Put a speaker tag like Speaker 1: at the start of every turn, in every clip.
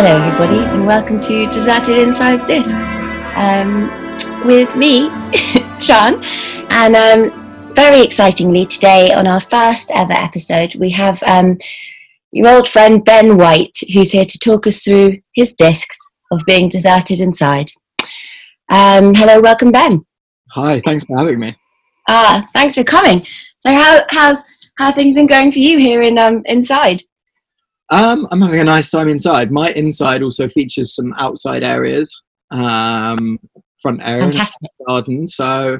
Speaker 1: Hello, everybody, and welcome to Deserted Inside Discs um, with me, Sean. And um, very excitingly, today on our first ever episode, we have um, your old friend Ben White, who's here to talk us through his discs of being deserted inside. Um, hello, welcome, Ben.
Speaker 2: Hi, thanks for having me.
Speaker 1: Ah, thanks for coming. So, how how's how things been going for you here in um, inside?
Speaker 2: Um, I'm having a nice time inside. My inside also features some outside areas, um, front area,
Speaker 1: Fantastic.
Speaker 2: garden. So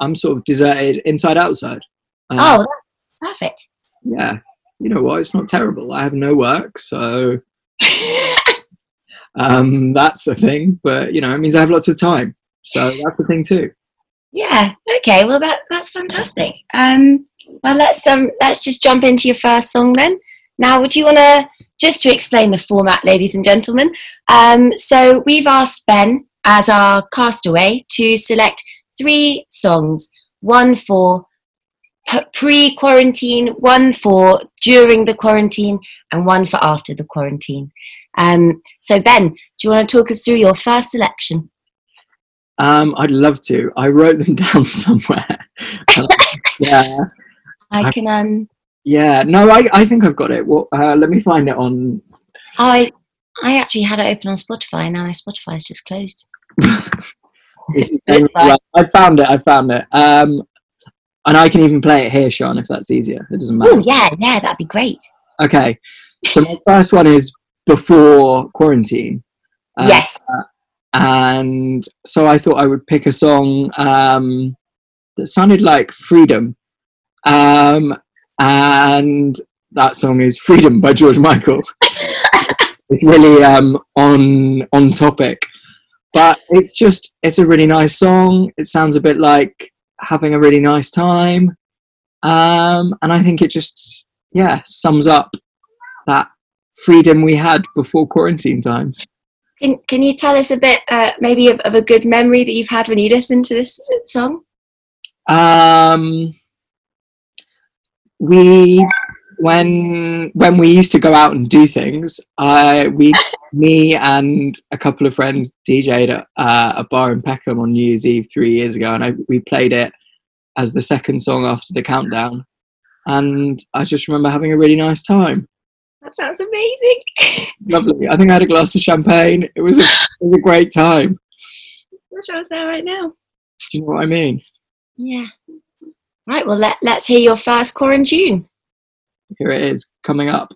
Speaker 2: I'm sort of deserted inside outside. Uh,
Speaker 1: Oh, that's perfect.
Speaker 2: yeah. You know what? It's not terrible. I have no work, so um, that's the thing. But you know, it means I have lots of time. So that's the thing too.
Speaker 1: Yeah. Okay. Well, that that's fantastic. Um, well, let's um let's just jump into your first song then. Now, would you want to just to explain the format, ladies and gentlemen? Um, so we've asked Ben as our castaway to select three songs: one for pre-quarantine, one for during the quarantine, and one for after the quarantine. Um, so, Ben, do you want to talk us through your first selection?
Speaker 2: Um, I'd love to. I wrote them down somewhere. Yeah.
Speaker 1: I- can um.
Speaker 2: Yeah, no, I, I think I've got it. Well, uh, let me find it on.
Speaker 1: I I actually had it open on Spotify. Now my Spotify's just closed.
Speaker 2: Right. I found it. I found it. Um, and I can even play it here, Sean, if that's easier. It doesn't matter.
Speaker 1: Oh yeah, yeah, that'd be great.
Speaker 2: Okay, so my first one is before quarantine. Uh,
Speaker 1: yes.
Speaker 2: and so I thought I would pick a song um, that sounded like freedom. Um, and that song is Freedom by George Michael. it's really um, on on topic, but it's just it's a really nice song. It sounds a bit like having a really nice time, um, and I think it just yeah sums up that freedom we had before quarantine times.
Speaker 1: Can Can you tell us a bit, uh, maybe of, of a good memory that you've had when you listened to this song?
Speaker 2: Um, we when when we used to go out and do things, I we me and a couple of friends DJ'd at uh, a bar in Peckham on New Year's Eve three years ago, and I, we played it as the second song after the countdown, and I just remember having a really nice time.
Speaker 1: That sounds amazing.
Speaker 2: Lovely. I think I had a glass of champagne. It was a, it was a great time.
Speaker 1: Wish I was there right now.
Speaker 2: Do you know what I mean?
Speaker 1: Yeah. Right. Well, let Let's hear your first quarantine.
Speaker 2: Here it is coming up.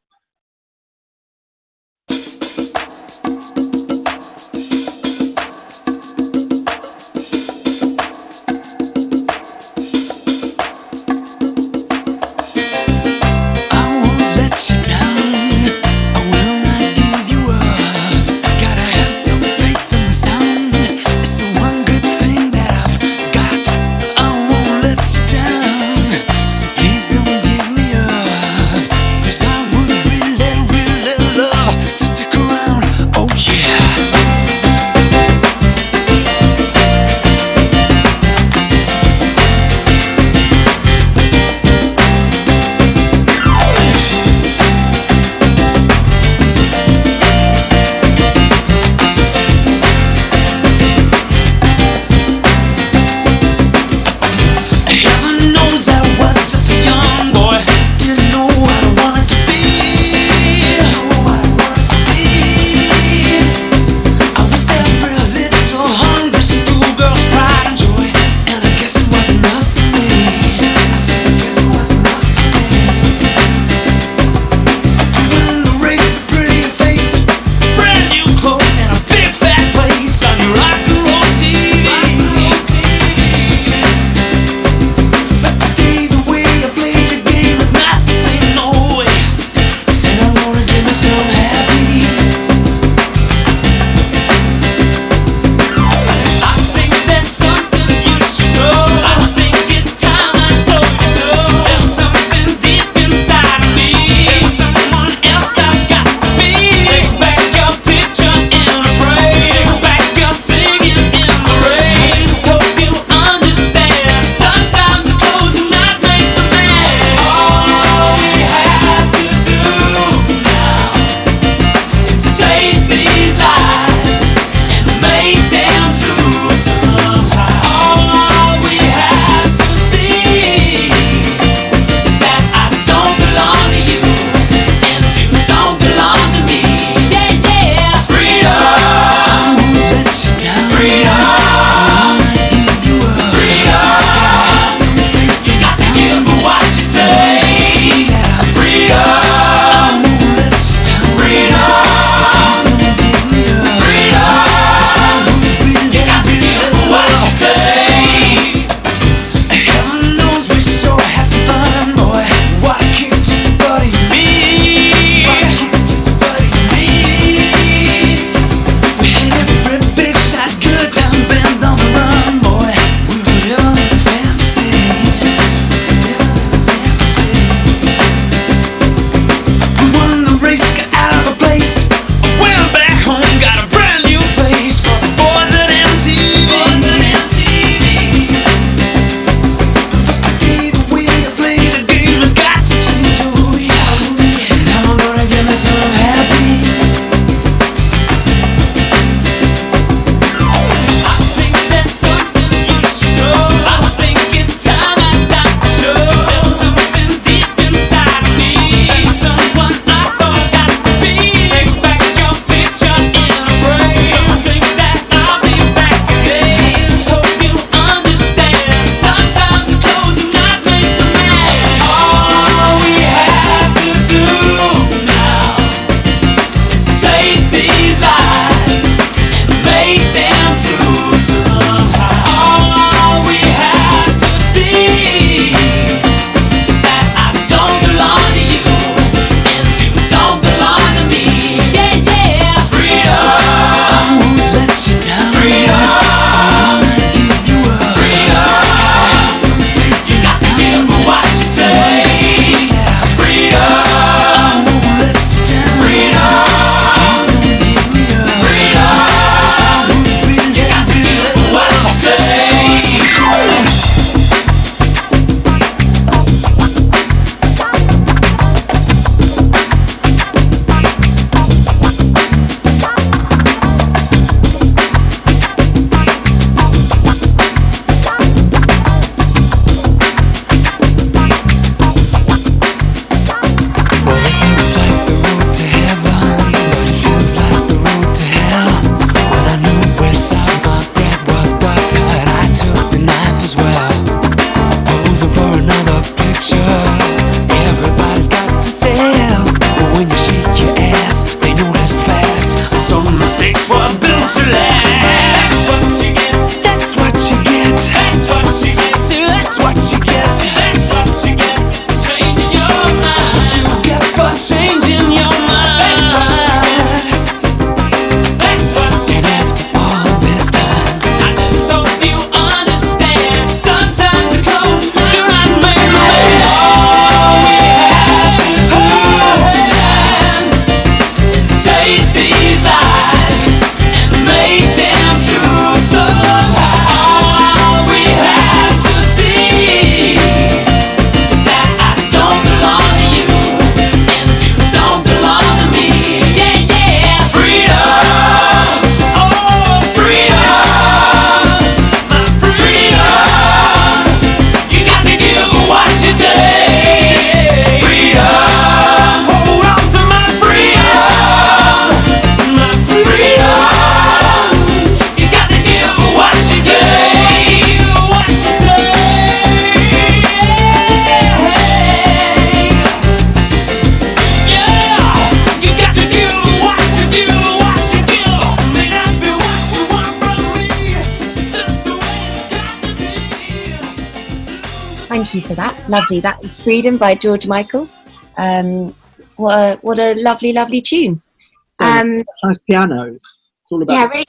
Speaker 1: Lovely. That was Freedom by George Michael. Um, what a, what a lovely, lovely tune.
Speaker 2: So
Speaker 1: Um,
Speaker 2: nice pianos. It's all about
Speaker 1: yeah, really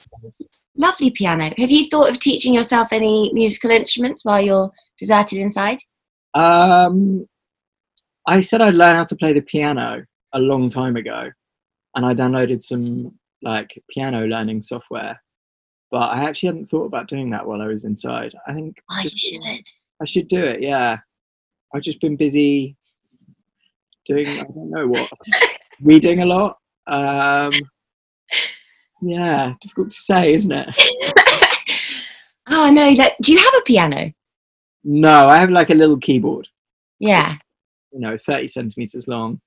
Speaker 1: lovely piano. Have you thought of teaching yourself any musical instruments while you're deserted inside?
Speaker 2: Um, I said I'd learn how to play the piano a long time ago, and I downloaded some like piano learning software. But I actually hadn't thought about doing that while I was inside. I think
Speaker 1: Oh, you
Speaker 2: just-
Speaker 1: should.
Speaker 2: I should do it. Yeah, I've just been busy doing I don't know what reading a lot. Um, yeah, difficult to say, isn't it?
Speaker 1: oh no! Like, do you have a piano?
Speaker 2: No, I have like a little keyboard,
Speaker 1: Yeah.
Speaker 2: you know, thirty centimeters long.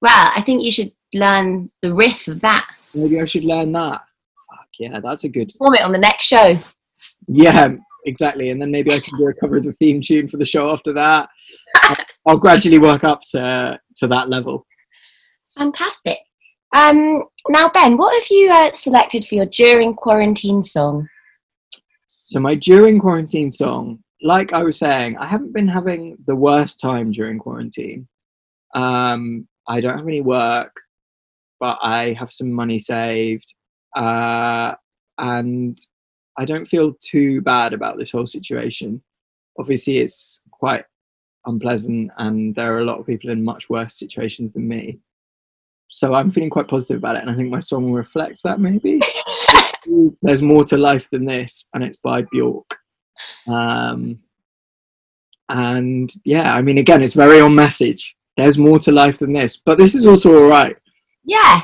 Speaker 1: Well, I think you should learn the riff of that.
Speaker 2: Maybe I should learn that. Fuck yeah, that's a good.
Speaker 1: Perform it on the next show.
Speaker 2: Yeah, exactly. And then maybe I can do a cover of the theme tune for the show after that. I'll, I'll gradually work up to to that level.
Speaker 1: Fantastic. Um, now, Ben, what have you uh, selected for your during quarantine song?
Speaker 2: So my during quarantine song, like I was saying, I haven't been having the worst time during quarantine. Um, I don't have any work, but I have some money saved, uh, and I don't feel too bad about this whole situation. Obviously, it's quite unpleasant, and there are a lot of people in much worse situations than me. So I'm feeling quite positive about it, and I think my song reflects that. Maybe there's more to life than this, and it's by Bjork. Um, and yeah, I mean, again, it's very on message. There's more to life than this, but this is also all right.
Speaker 1: Yeah.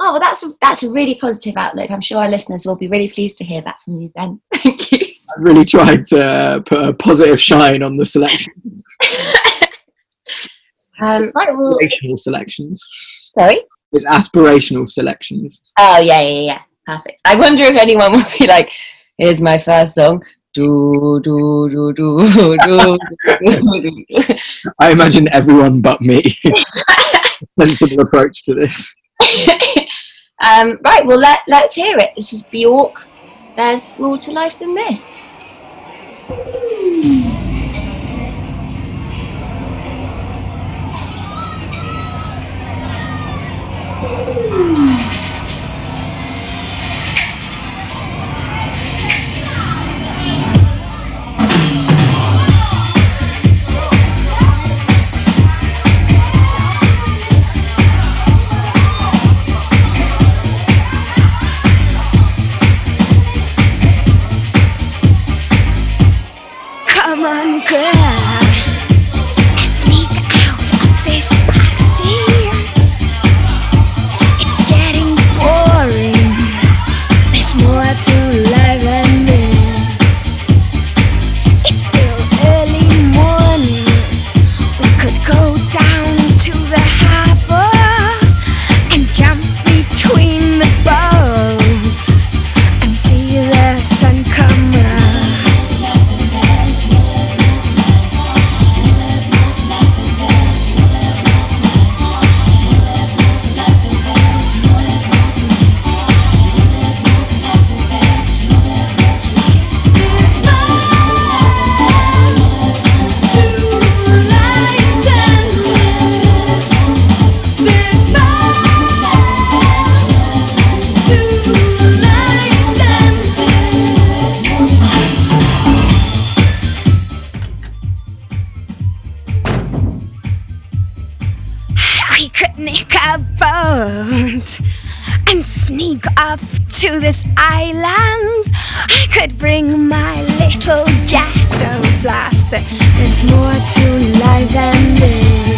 Speaker 1: Oh, well, that's that's a really positive outlook. I'm sure our listeners will be really pleased to hear that from you, Ben. Thank you.
Speaker 2: I really tried to put a positive shine on the selections,
Speaker 1: Um, right. Well,
Speaker 2: aspirational selections.
Speaker 1: sorry.
Speaker 2: It's aspirational selections.
Speaker 1: Oh yeah, yeah, yeah. Perfect. I wonder if anyone will be like, "Here's my first song." Do do do do do do. do, do.
Speaker 2: I imagine everyone but me. Sensible approach to this.
Speaker 1: um, right. Well, let let's hear it. This is Bjork. There's more to life than this.
Speaker 3: Off to this island. I could bring my little ghetto blaster. There's more to life than this.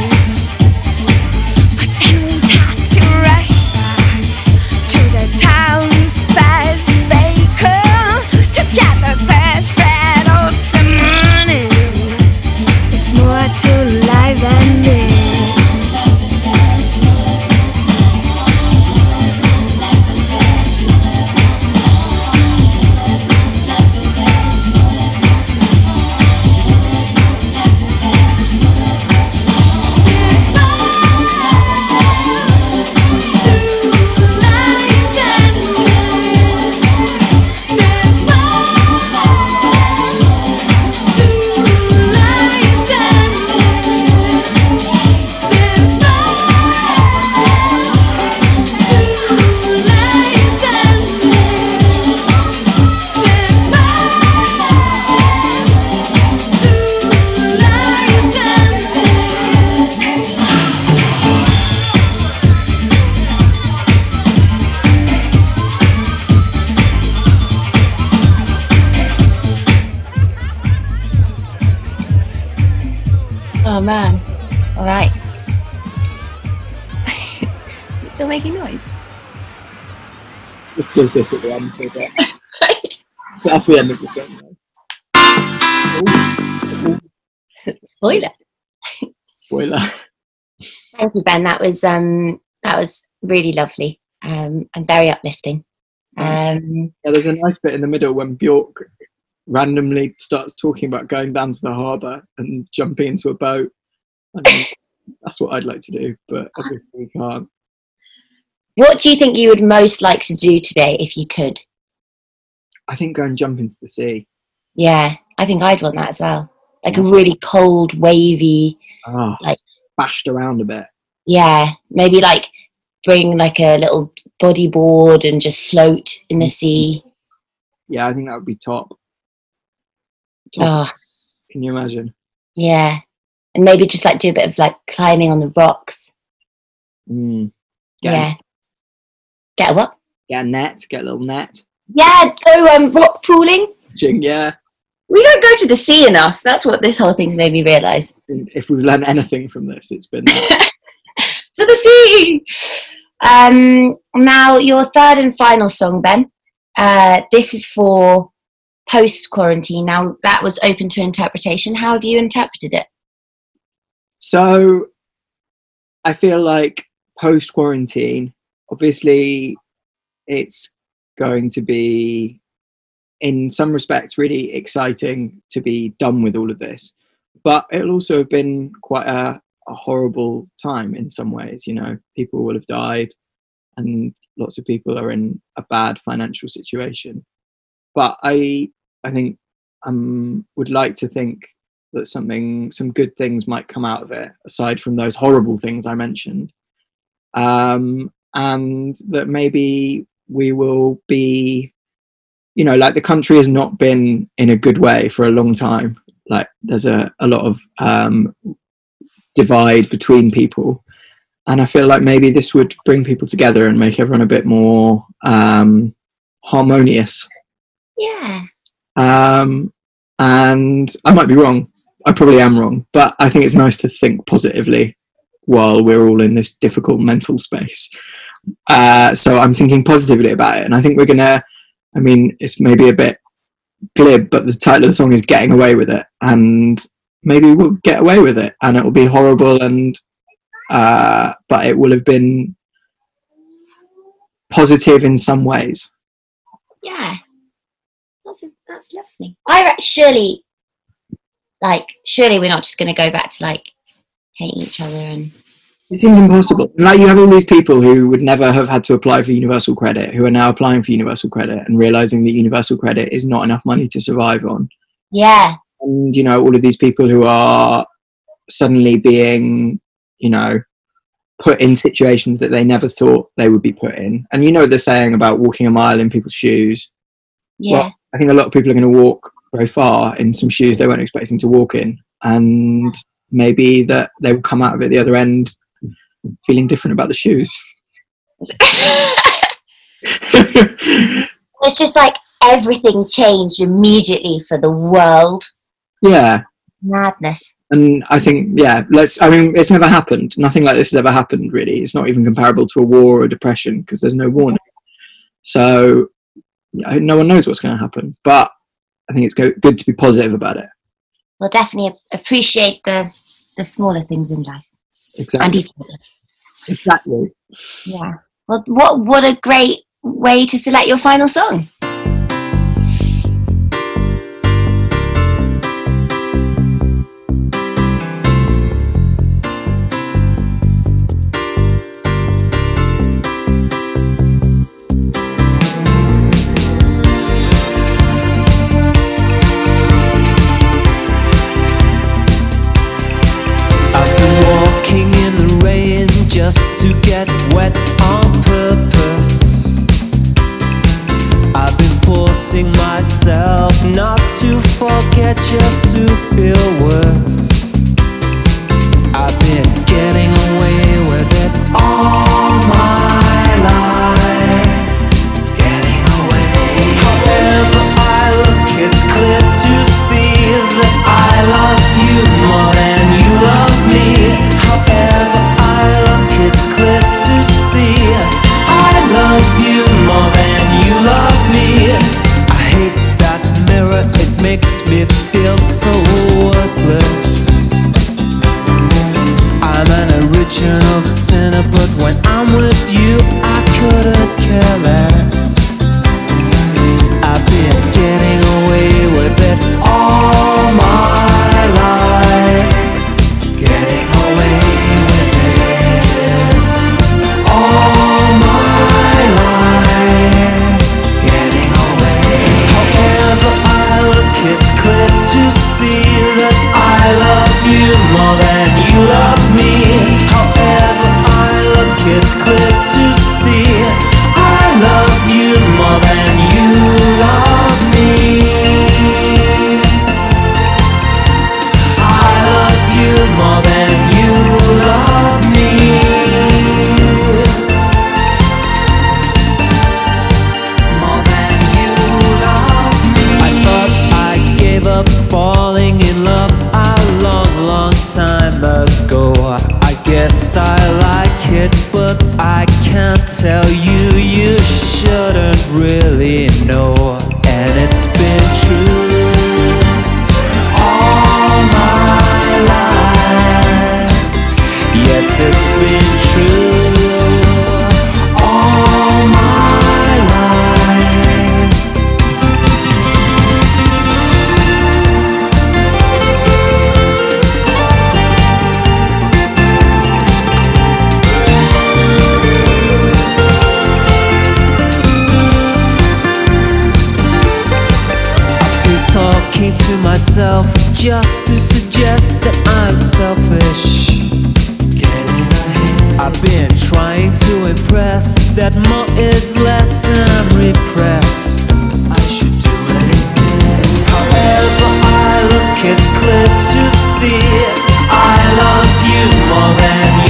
Speaker 1: Oh man. All right. Still making noise.
Speaker 2: Just does this at the end for that. That's the end of the song. though. Ooh,
Speaker 1: Spoiler.
Speaker 2: spoiler.
Speaker 1: Thank you, Ben. That was um that was really lovely um and very uplifting. Um
Speaker 2: Yeah, there's a nice bit in the middle when Bjork randomly starts talking about going down to the harbour and jumping into a boat. And that's what I'd like to do, but ah. obviously we can't.
Speaker 1: what do you think you would most like to do today if you could?
Speaker 2: I think go and jump into the sea.
Speaker 1: Yeah, I think I'd want that as well. Like a really cold, wavy,
Speaker 2: Oh,
Speaker 1: Like-
Speaker 2: bashed around a bit.
Speaker 1: yeah, maybe like bring like a little bodyboard and just float in the mm-hmm. sea.
Speaker 2: Yeah, I think that would be top.
Speaker 1: Oh,
Speaker 2: Can you imagine?
Speaker 1: yeah. And maybe just like do a bit of like climbing on the rocks.
Speaker 2: Mm. Get,
Speaker 1: Yeah. Get a what?
Speaker 2: get a net, get a little net.
Speaker 1: Yeah, go um, rock pooling.
Speaker 2: Yeah.
Speaker 1: We don't go to the sea enough. That's what this whole thing's made me realise.
Speaker 2: If we've learned anything from this, it's been.
Speaker 1: To the sea! Um, now, your third and final song, Ben. Uh, this is for post quarantine. Now, that was open to interpretation. How have you interpreted it?
Speaker 2: So I feel like post quarantine, obviously, it's going to be, in some respects, really exciting to be done with all of this. But it'll also have been quite a, a horrible time in some ways. You know, people will have died, and lots of people are in a bad financial situation. But I, I think, um, would like to think that something some good things might come out of it aside from those horrible things i mentioned. Um, and that maybe we will be you know like the country has not been in a good way for a long time. Like there's a, a lot of um, divide between people. And i feel like maybe this would bring people together and make everyone a bit more um, harmonious
Speaker 1: Yeah.
Speaker 2: um, and I might be wrong. I probably am wrong, but I think it's nice to think positively while we're all in this difficult mental space. Uh, so I'm thinking positively about it, and I think we're gonna. I mean, it's maybe a bit glib, but the title of the song is "Getting Away with It," and maybe we'll get away with it, and it will be horrible, and uh, but it will have been positive in some ways.
Speaker 1: Yeah. That's, that's lovely. I re- surely, like, surely we're not just going to go back to like hating each other and.
Speaker 2: It seems impossible. Like you have all these people who would never have had to apply for universal credit, who are now applying for universal credit and realizing that universal credit is not enough money to survive on.
Speaker 1: Yeah.
Speaker 2: And you know, all of these people who are suddenly being, you know, put in situations that they never thought they would be put in. And you know the saying about walking a mile in people's shoes.
Speaker 1: Yeah.
Speaker 2: Well, I think a lot of people are going to walk very far in some shoes they weren't expecting to walk in, and maybe that they will come out of it the other end feeling different about the shoes.
Speaker 1: it's just like everything changed immediately for the world.
Speaker 2: yeah,
Speaker 1: Madness.
Speaker 2: and I think yeah, let's. I mean, it's never happened. Nothing like this has ever happened. Really, it's not even comparable to a war or a depression because there's no warning. So no one knows what's going to happen. But I think it's go- good to be positive about it.
Speaker 1: We'll definitely appreciate the the smaller things in life
Speaker 2: Exactly. Exactly.
Speaker 1: Yeah. Well, what what a great way to select your final song.
Speaker 4: Just to get up falling in love a long, long time ago. I guess I like it, but I can't tell you. You myself just to suggest that I'm selfish. I've been trying to impress that more is less and I'm repressed. I should do it instead. However I look, it's clear to see I love you more than you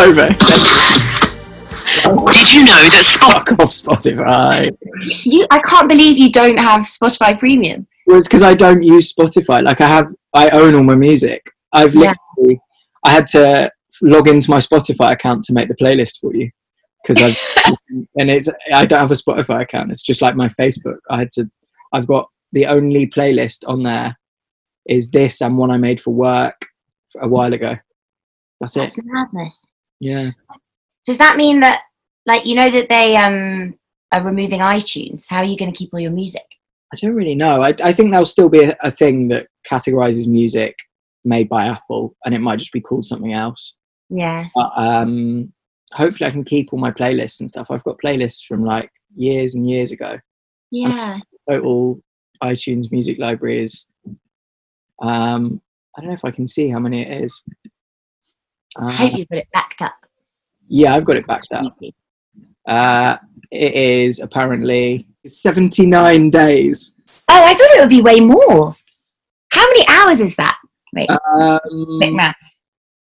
Speaker 1: over.
Speaker 5: Did you know that Spotify
Speaker 2: Fuck off Spotify.
Speaker 1: you, I can't believe you don't have Spotify Premium.
Speaker 2: Well, it's because I don't use Spotify. Like I have, I own all my music. I've
Speaker 1: Yeah.
Speaker 2: literally, I had to log into my Spotify account to make the playlist for you because I've and it's I don't have a Spotify account. It's just like my Facebook. I had to. I've got the only playlist on there is this and one I made for work a while ago. That's it.
Speaker 1: That's madness.
Speaker 2: Yeah.
Speaker 1: Does that mean that, like, you know that they um are removing iTunes? How are you going to keep all your music?
Speaker 2: I don't really know. I, I think there'll still be a, a thing that categorizes music made by Apple, and it might just be called something else.
Speaker 1: Yeah.
Speaker 2: But um, hopefully, I can keep all my playlists and stuff. I've got playlists from like years and years ago.
Speaker 1: Yeah.
Speaker 2: Total iTunes music library is. Um, I don't know if I can see how many it is.
Speaker 1: I
Speaker 2: Uh,
Speaker 1: hope you've got it backed up.
Speaker 2: yeah, I've got it backed up. Uh, it is apparently 79 days.
Speaker 1: Oh, I thought it would be way more. How many hours is that? Wait,
Speaker 2: Um,
Speaker 1: quick maths.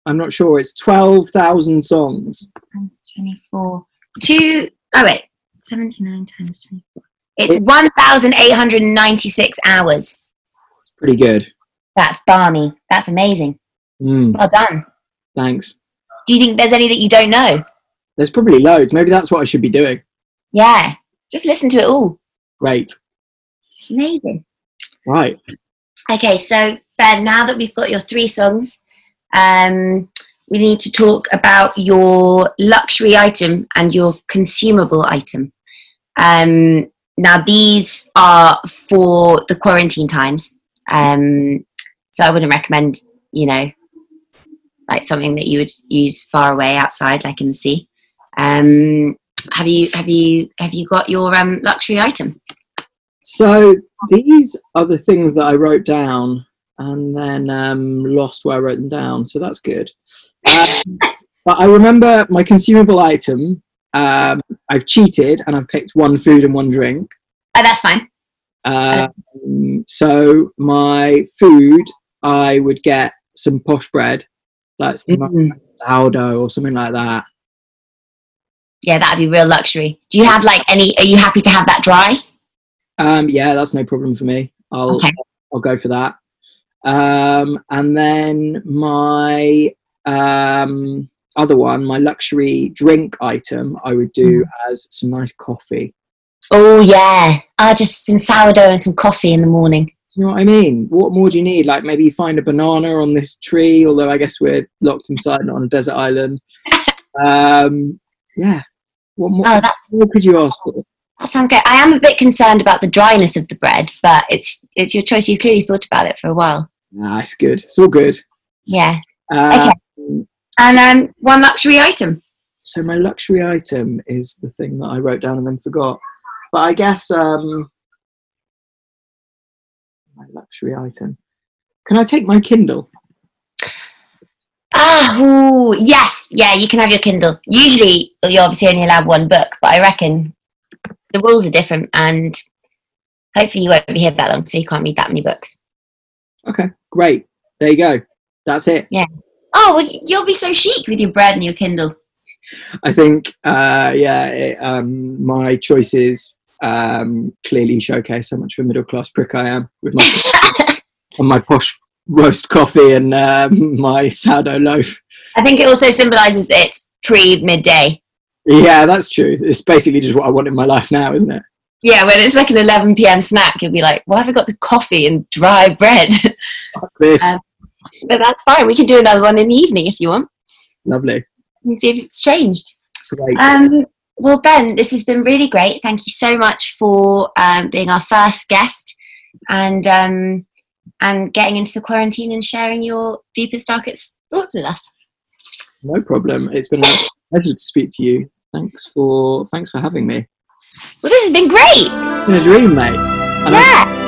Speaker 2: I'm not sure. It's 12,000 songs.
Speaker 1: Times 24. Two, oh wait, 79 times 24. It's 1,896 hours.
Speaker 2: It's pretty good.
Speaker 1: That's balmy. That's amazing.
Speaker 2: Mm,
Speaker 1: Well done.
Speaker 2: Thanks.
Speaker 1: Do you think there's any that you don't know?
Speaker 2: There's probably loads. Maybe that's what I should be doing.
Speaker 1: Yeah. Just listen to it all.
Speaker 2: Great.
Speaker 1: Amazing.
Speaker 2: Right.
Speaker 1: Okay, so Ben, now that we've got your three songs, um, we need to talk about your luxury item and your consumable item. Um, now, these are for the quarantine times, um, so I wouldn't recommend, you know, like something that you would use far away outside, like in the sea. Um, have you have you have you got your um, luxury item?
Speaker 2: So these are the things that I wrote down and then um, lost where I wrote them down. So that's good. Um, but I remember my consumable item. Um, I've cheated and I've picked one food and one drink.
Speaker 1: Oh, that's fine.
Speaker 2: Um, so my food, I would get some posh bread, like some
Speaker 1: Mm.
Speaker 2: sourdough or something like that.
Speaker 1: Yeah, that'd be real luxury. Do you have like any? Are you happy to have that dry?
Speaker 2: Um, yeah, that's no problem for me. I'll
Speaker 1: Okay.
Speaker 2: I'll go for that. Um, and then my um, other one, my luxury drink item, I would do as some nice coffee.
Speaker 1: Oh yeah, ah, just some sourdough and some coffee in the morning.
Speaker 2: You know what I mean? What more do you need? Like maybe you find a banana on this tree, although I guess we're locked inside, not on a desert island. Um, yeah. What more,
Speaker 1: Oh, that's
Speaker 2: what could you ask for?
Speaker 1: that sounds great. I am a bit concerned about the dryness of the bread, but it's it's your choice. You clearly thought about it for a while.
Speaker 2: Nah, it's good. It's all good.
Speaker 1: Yeah,
Speaker 2: Um,
Speaker 1: and um, one luxury item.
Speaker 2: so my luxury item is the thing that I wrote down and then forgot. But I guess um, my luxury item. Can I take my Kindle?
Speaker 1: Ah, ooh, yes, yeah, you can have your Kindle. Usually, you obviously only allowed one book, but I reckon the rules are different, and hopefully, you won't be here that long, so you can't read that many books.
Speaker 2: Okay, great. There you go. That's it. Yeah.
Speaker 1: Oh, well, you'll be so chic with your bread and your Kindle.
Speaker 2: I think, uh, yeah, it, um, my choices um, clearly showcase how much of a middle class prick I am with my and my posh roast coffee and um, my sourdough loaf.
Speaker 1: I think it also symbolises that it's pre midday.
Speaker 2: Yeah, that's true. It's basically just what I want in my life now, isn't it?
Speaker 1: Yeah, when it's like an 11 p.m. snack, you'll be like, why have I got the coffee and dry bread?
Speaker 2: This
Speaker 1: Um, but that's fine. We can do another one in the evening if you want
Speaker 2: lovely,
Speaker 1: and see if it's changed.
Speaker 2: great.
Speaker 1: Um, well, Ben, this has been really great. Thank you so much for um, being our first guest and um, and getting into the quarantine and sharing your deepest, darkest thoughts with us.
Speaker 2: No problem. It's been a pleasure to speak to you. Thanks for thanks for having me.
Speaker 1: Well, this has been great.
Speaker 2: It's been a dream, mate. And I-
Speaker 1: Yeah.